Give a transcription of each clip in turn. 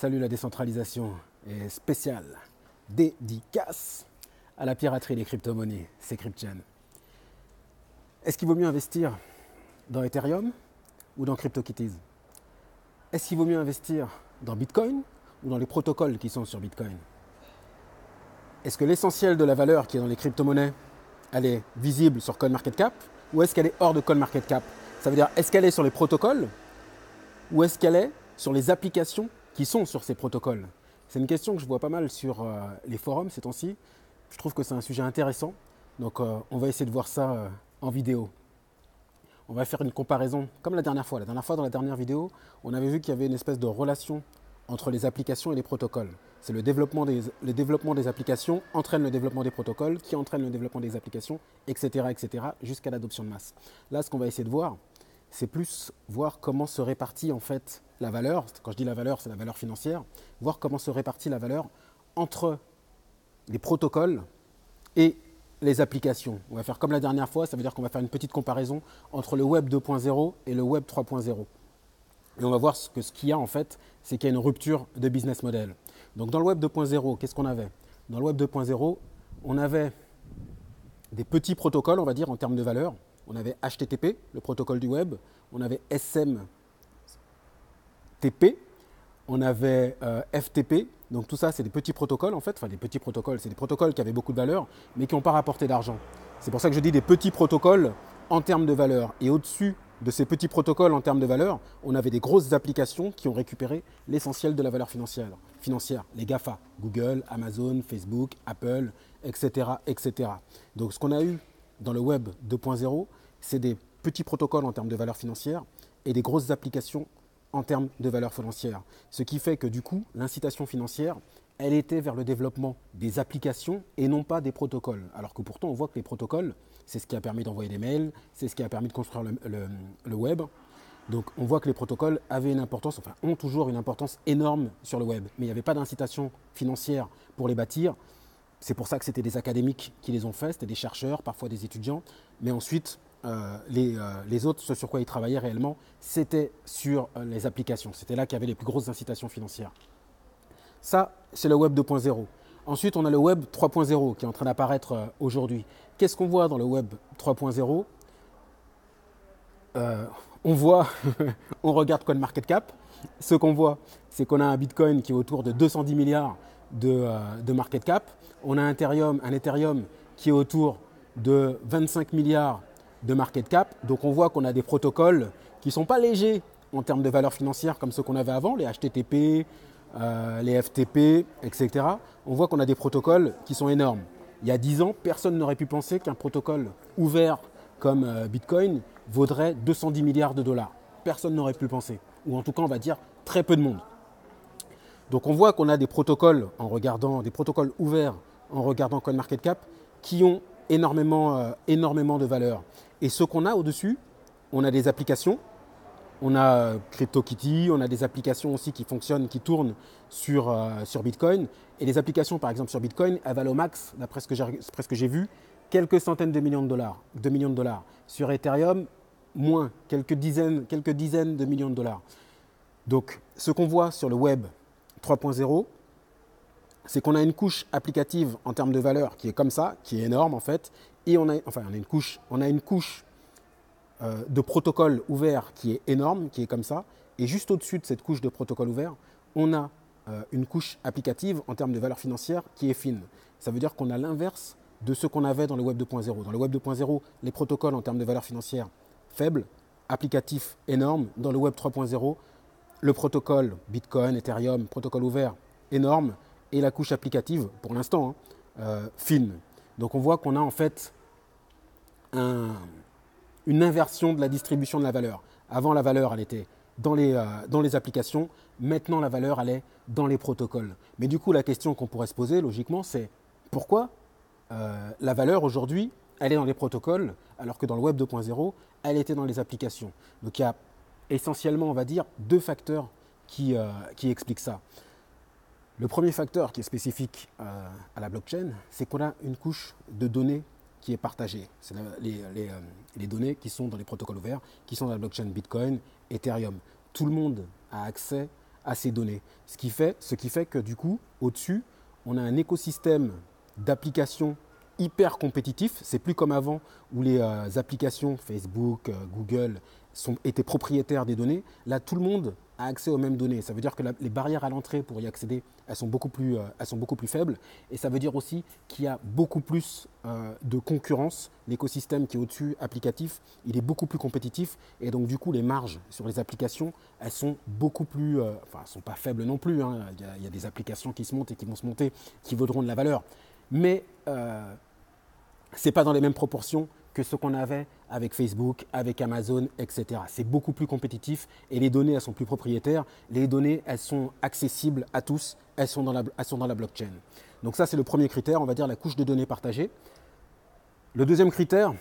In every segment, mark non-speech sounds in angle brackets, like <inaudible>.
Salut la décentralisation est spéciale dédicace à la piraterie des crypto-monnaies, c'est CryptChain. Est-ce qu'il vaut mieux investir dans Ethereum ou dans CryptoKitties? Est-ce qu'il vaut mieux investir dans Bitcoin ou dans les protocoles qui sont sur Bitcoin? Est-ce que l'essentiel de la valeur qui est dans les crypto-monnaies, elle est visible sur CoinMarketCap ou est-ce qu'elle est hors de CoinMarketCap Ça veut dire, est-ce qu'elle est sur les protocoles ou est-ce qu'elle est sur les applications qui sont sur ces protocoles C'est une question que je vois pas mal sur euh, les forums ces temps-ci. Je trouve que c'est un sujet intéressant. Donc euh, on va essayer de voir ça euh, en vidéo. On va faire une comparaison comme la dernière fois. La dernière fois, dans la dernière vidéo, on avait vu qu'il y avait une espèce de relation entre les applications et les protocoles. C'est le développement des, le développement des applications entraîne le développement des protocoles, qui entraîne le développement des applications, etc., etc., jusqu'à l'adoption de masse. Là, ce qu'on va essayer de voir, c'est plus voir comment se répartit en fait la valeur. Quand je dis la valeur, c'est la valeur financière. Voir comment se répartit la valeur entre les protocoles et les applications. On va faire comme la dernière fois, ça veut dire qu'on va faire une petite comparaison entre le Web 2.0 et le Web 3.0. Et on va voir que ce qu'il y a en fait, c'est qu'il y a une rupture de business model. Donc dans le Web 2.0, qu'est-ce qu'on avait? Dans le Web 2.0, on avait des petits protocoles, on va dire, en termes de valeur. On avait HTTP, le protocole du web. On avait SMTP. On avait euh, FTP. Donc tout ça, c'est des petits protocoles en fait. Enfin, des petits protocoles, c'est des protocoles qui avaient beaucoup de valeur, mais qui n'ont pas rapporté d'argent. C'est pour ça que je dis des petits protocoles en termes de valeur. Et au-dessus de ces petits protocoles en termes de valeur, on avait des grosses applications qui ont récupéré l'essentiel de la valeur financière. financière. Les GAFA, Google, Amazon, Facebook, Apple, etc. etc. Donc ce qu'on a eu dans le web 2.0, c'est des petits protocoles en termes de valeur financière et des grosses applications en termes de valeur financière. Ce qui fait que du coup, l'incitation financière, elle était vers le développement des applications et non pas des protocoles. Alors que pourtant, on voit que les protocoles, c'est ce qui a permis d'envoyer des mails, c'est ce qui a permis de construire le, web. Donc on voit que les protocoles avaient une importance, enfin ont toujours une importance énorme sur le web. Mais il n'y avait pas d'incitation financière pour les bâtir. C'est pour ça que c'était des académiques qui les ont fait, c'était des chercheurs, parfois des étudiants. Mais ensuite, euh, euh, les, autres, ce sur quoi ils travaillaient réellement, c'était sur euh, les applications. C'était là qu'il y avait les plus grosses incitations financières. Ça, c'est le Web 2.0. Ensuite, on a le Web 3.0 qui est en train d'apparaître aujourd'hui. Qu'est-ce qu'on voit dans le Web 3.0 On voit, <laughs> on regarde CoinMarketCap. Ce qu'on voit, c'est qu'on a un Bitcoin qui est autour de 210 milliards de, de market cap. On a un Ethereum qui est autour de 25 milliards de market cap. Donc on voit qu'on a des protocoles qui ne sont pas légers en termes de valeur financière comme ceux qu'on avait avant, les HTTP, euh, les FTP, etc. On voit qu'on a des protocoles qui sont énormes. Il y a 10 ans, personne n'aurait pu penser qu'un protocole ouvert comme euh, Bitcoin vaudrait 210 milliards de dollars. Personne n'aurait pu penser. Ou en tout cas, on va dire très peu de monde. Donc on voit qu'on a des protocoles en regardant, des protocoles ouverts en regardant CoinMarketCap qui ont énormément, euh, énormément de valeur. Et ce qu'on a au-dessus, on a des applications. On a euh, CryptoKitty, on a des applications aussi qui fonctionnent, qui tournent sur, euh, Bitcoin. Et les applications, par exemple, sur Bitcoin, elles valent au max, d'après ce que j'ai vu, quelques centaines de millions de dollars. Millions de dollars. Sur Ethereum, moins, quelques dizaines, quelques dizaines de millions de dollars. Donc, ce qu'on voit sur le web 3.0, c'est qu'on a une couche applicative en termes de valeur qui est comme ça, qui est énorme en fait, et on a, enfin, on a une couche, on a une couche euh, de protocole ouvert qui est énorme, qui est comme ça, et juste au-dessus de cette couche de protocole ouvert, on a euh, une couche applicative en termes de valeur financière qui est fine. Ça veut dire qu'on a l'inverse de ce qu'on avait dans le Web 2.0. Dans le Web 2.0, les protocoles en termes de valeur financière faibles, applicatifs énormes. Dans le Web 3.0, le protocole Bitcoin, Ethereum, protocole ouvert énorme, et la couche applicative, pour l'instant, hein, euh, fine. Donc on voit qu'on a en fait une inversion de la distribution de la valeur. Avant, la valeur, elle était dans les, euh, dans les applications. Maintenant, la valeur, elle est dans les protocoles. Mais du coup, la question qu'on pourrait se poser, logiquement, c'est pourquoi euh, la valeur aujourd'hui, elle est dans les protocoles, alors que dans le Web 2.0, elle était dans les applications. Donc il y a essentiellement, on va dire, deux facteurs qui expliquent ça. Le premier facteur qui est spécifique euh, à la blockchain, c'est qu'on a une couche de données qui est partagée. C'est euh, les, données qui sont dans les protocoles ouverts, qui sont dans la blockchain Bitcoin, Ethereum. Tout le monde a accès à ces données. Ce qui fait, que du coup, au-dessus, on a un écosystème d'applications hyper compétitif. C'est plus comme avant où les euh, applications Facebook, Google sont, étaient propriétaires des données. Là, tout le monde a accès aux mêmes données. Ça veut dire que les barrières à l'entrée pour y accéder, elles sont, beaucoup plus, euh, elles sont beaucoup plus faibles. Et ça veut dire aussi qu'il y a beaucoup plus de concurrence. L'écosystème qui est au-dessus, applicatif, il est beaucoup plus compétitif. Et donc, du coup, les marges sur les applications, elles sont beaucoup plus... enfin, elles ne sont pas faibles non plus. Hein. Il, y a, il, y a, des applications qui se montent et qui vont se monter, qui vaudront de la valeur. Mais ce n'est pas dans les mêmes proportions que ce qu'on avait avec Facebook, avec Amazon, etc. C'est beaucoup plus compétitif et les données, elles sont plus propriétaires. Les données, elles sont accessibles à tous, elles sont dans la, blockchain. Donc ça, c'est le premier critère, on va dire la couche de données partagée. Le deuxième critère,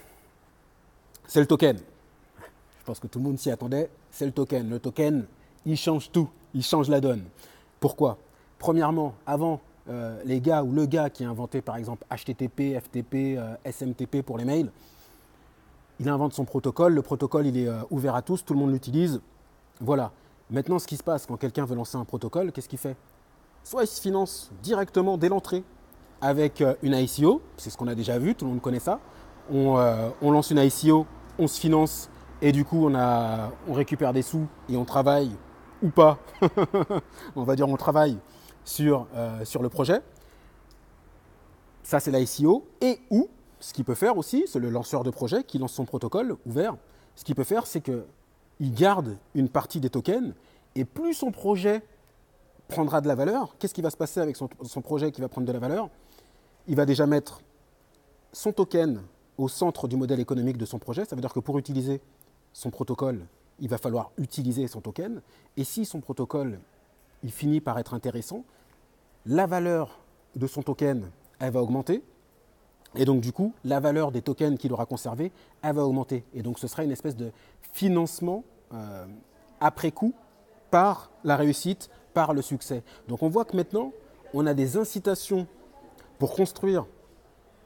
c'est le token. Je pense que tout le monde s'y attendait, c'est le token. Le token, il change tout, il change la donne. Pourquoi? Premièrement, avant, euh, les gars ou le gars qui a inventé par exemple HTTP, FTP, euh, SMTP pour les mails, il invente son protocole, le protocole il est euh, ouvert à tous, tout le monde l'utilise. Voilà. Maintenant, ce qui se passe quand quelqu'un veut lancer un protocole, qu'est-ce qu'il fait? Soit il se finance directement dès l'entrée avec une ICO, c'est ce qu'on a déjà vu, tout le monde connaît ça. On, lance une ICO, on se finance et du coup on, récupère des sous et on travaille ou pas. <laughs> on va dire on travaille sur, euh, sur le projet. Ça, c'est l'ICO. Et ou, ce qu'il peut faire aussi, c'est le lanceur de projet qui lance son protocole ouvert. Ce qu'il peut faire, c'est qu'il garde une partie des tokens et plus son projet prendra de la valeur, qu'est-ce qui va se passer avec son, projet qui va prendre de la valeur? Il va déjà mettre son token au centre du modèle économique de son projet. Ça veut dire que pour utiliser son protocole, il va falloir utiliser son token. Et si son protocole finit par être intéressant, la valeur de son token, elle va augmenter. Et donc, du coup, la valeur des tokens qu'il aura conservés, elle va augmenter. Et donc, ce sera une espèce de financement euh, après coup par la réussite, par le succès. Donc, on voit que maintenant, on a des incitations pour construire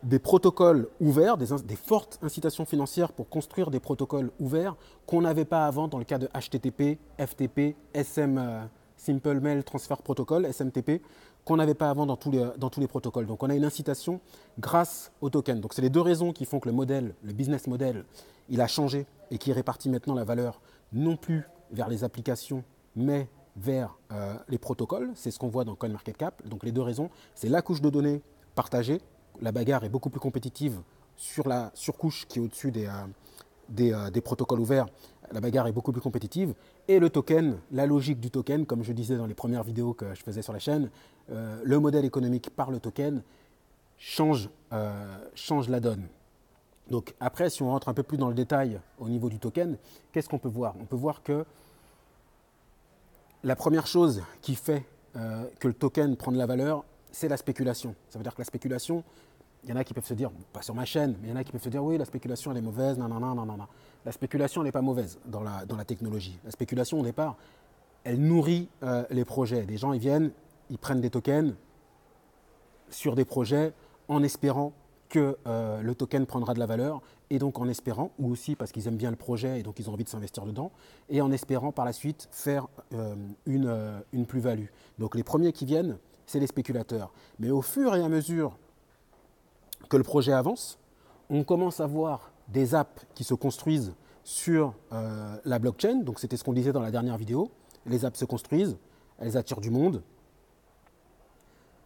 des protocoles ouverts, des, fortes incitations financières pour construire des protocoles ouverts qu'on n'avait pas avant dans le cas de HTTP, FTP, SM. Euh, Simple Mail Transfer Protocol, SMTP, qu'on n'avait pas avant dans tous, les, protocoles. Donc on a une incitation grâce au token. Donc c'est les deux raisons qui font que le modèle, le business model, il a changé et qui répartit maintenant la valeur non plus vers les applications, mais vers euh, les protocoles. C'est ce qu'on voit dans CoinMarketCap. Donc les deux raisons, c'est la couche de données partagée. La bagarre est beaucoup plus compétitive sur la surcouche qui est au-dessus des, euh, euh, des, protocoles ouverts, la bagarre est beaucoup plus compétitive. Et le token, la logique du token, comme je disais dans les premières vidéos que je faisais sur la chaîne, euh, le modèle économique par le token change, euh, change la donne. Donc après, si on rentre un peu plus dans le détail au niveau du token, qu'est-ce qu'on peut voir? On peut voir que la première chose qui fait que le token prend de la valeur, c'est la spéculation. Ça veut dire que la spéculation, il y en a qui peuvent se dire, pas sur ma chaîne, mais il y en a qui peuvent se dire, oui, la spéculation, elle est mauvaise, non, non, non, non, non. La spéculation, elle n'est pas mauvaise dans la, dans la technologie. La spéculation, au départ, elle nourrit euh, les projets. Des gens, ils viennent, ils prennent des tokens sur des projets en espérant que euh, le token prendra de la valeur, et donc en espérant, ou aussi parce qu'ils aiment bien le projet et donc ils ont envie de s'investir dedans, et en espérant par la suite faire euh, une, une plus-value. Donc les premiers qui viennent, c'est les spéculateurs. Mais au fur et à mesure que le projet avance, on commence à voir des apps qui se construisent sur euh, la blockchain. Donc c'était ce qu'on disait dans la dernière vidéo. Les apps se construisent, elles attirent du monde,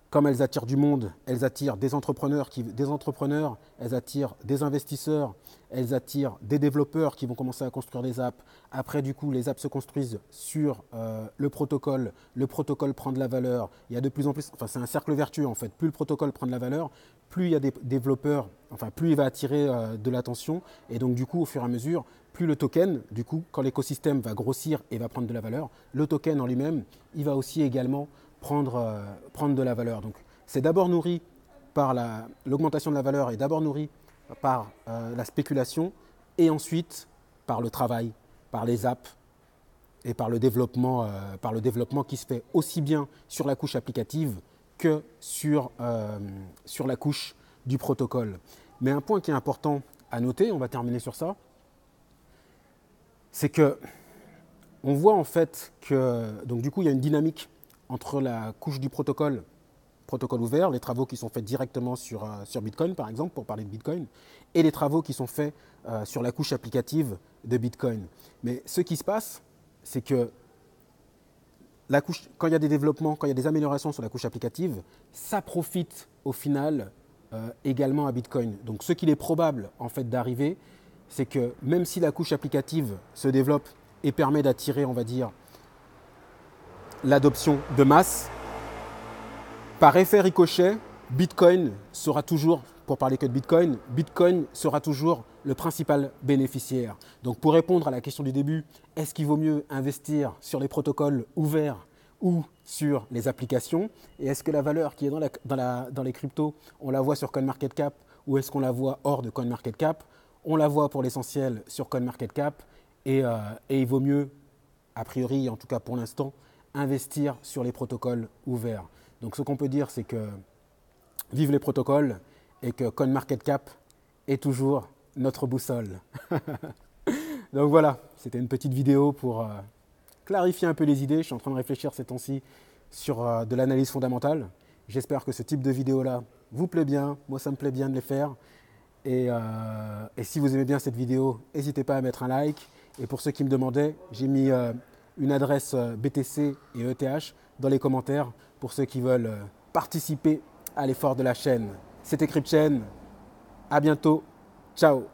comme elles attirent du monde, elles attirent des entrepreneurs, des entrepreneurs, elles attirent des investisseurs, elles attirent des développeurs qui vont commencer à construire des apps. Après, du coup, les apps se construisent sur euh, le protocole. Le protocole prend de la valeur. Il y a de plus en plus, enfin, c'est un cercle vertueux en fait. Plus le protocole prend de la valeur, plus il y a des développeurs, enfin, plus il va attirer euh, de l'attention. Et donc, du coup, au fur et à mesure, plus le token, du coup, quand l'écosystème va grossir et va prendre de la valeur, le token en lui-même, il va aussi également prendre, euh, prendre de la valeur. Donc c'est d'abord nourri par l'augmentation de la valeur et d'abord nourri par euh, la spéculation et ensuite par le travail, par les apps et par le, développement, par le développement qui se fait aussi bien sur la couche applicative que sur, sur la couche du protocole. Mais un point qui est important à noter, on va terminer sur ça, c'est que on voit en fait que, donc du coup, il y a une dynamique entre la couche du protocole, protocole ouvert, les travaux qui sont faits directement sur, euh, sur Bitcoin, par exemple, pour parler de Bitcoin, et les travaux qui sont faits euh, sur la couche applicative de Bitcoin. Mais ce qui se passe, c'est que quand il y a des développements, quand il y a des améliorations sur la couche applicative, ça profite au final euh, également à Bitcoin. Donc ce qu'il est probable en fait d'arriver, c'est que même si la couche applicative se développe et permet d'attirer, on va dire, l'adoption de masse, par effet ricochet, Bitcoin sera toujours, pour parler que de Bitcoin, Bitcoin sera toujours le principal bénéficiaire. Donc pour répondre à la question du début, est-ce qu'il vaut mieux investir sur les protocoles ouverts ou sur les applications? Et est-ce que la valeur qui est dans, dans, dans les cryptos, on la voit sur CoinMarketCap ou est-ce qu'on la voit hors de CoinMarketCap On la voit pour l'essentiel sur CoinMarketCap et, euh, et il vaut mieux, a priori, en tout cas pour l'instant, investir sur les protocoles ouverts. Donc ce qu'on peut dire, c'est que vive les protocoles et que CoinMarketCap est toujours notre boussole. <laughs> Donc voilà, c'était une petite vidéo pour euh, clarifier un peu les idées. Je suis en train de réfléchir ces temps-ci sur euh, de l'analyse fondamentale. J'espère que ce type de vidéo-là vous plaît bien. Moi, ça me plaît bien de les faire. Et, euh, si vous aimez bien cette vidéo, n'hésitez pas à mettre un like. Et pour ceux qui me demandaient, j'ai mis une adresse BTC et ETH dans les commentaires pour ceux qui veulent participer à l'effort de la chaîne. C'était CryptChain. À bientôt. So